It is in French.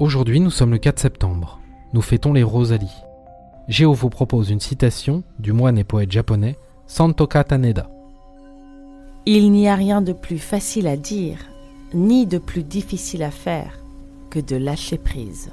Aujourd'hui, nous sommes le 4 septembre. Nous fêtons les Rosalies. Géo vous propose une citation du moine et poète japonais Santoka Taneda. Il n'y a rien de plus facile à dire, ni de plus difficile à faire que de lâcher prise.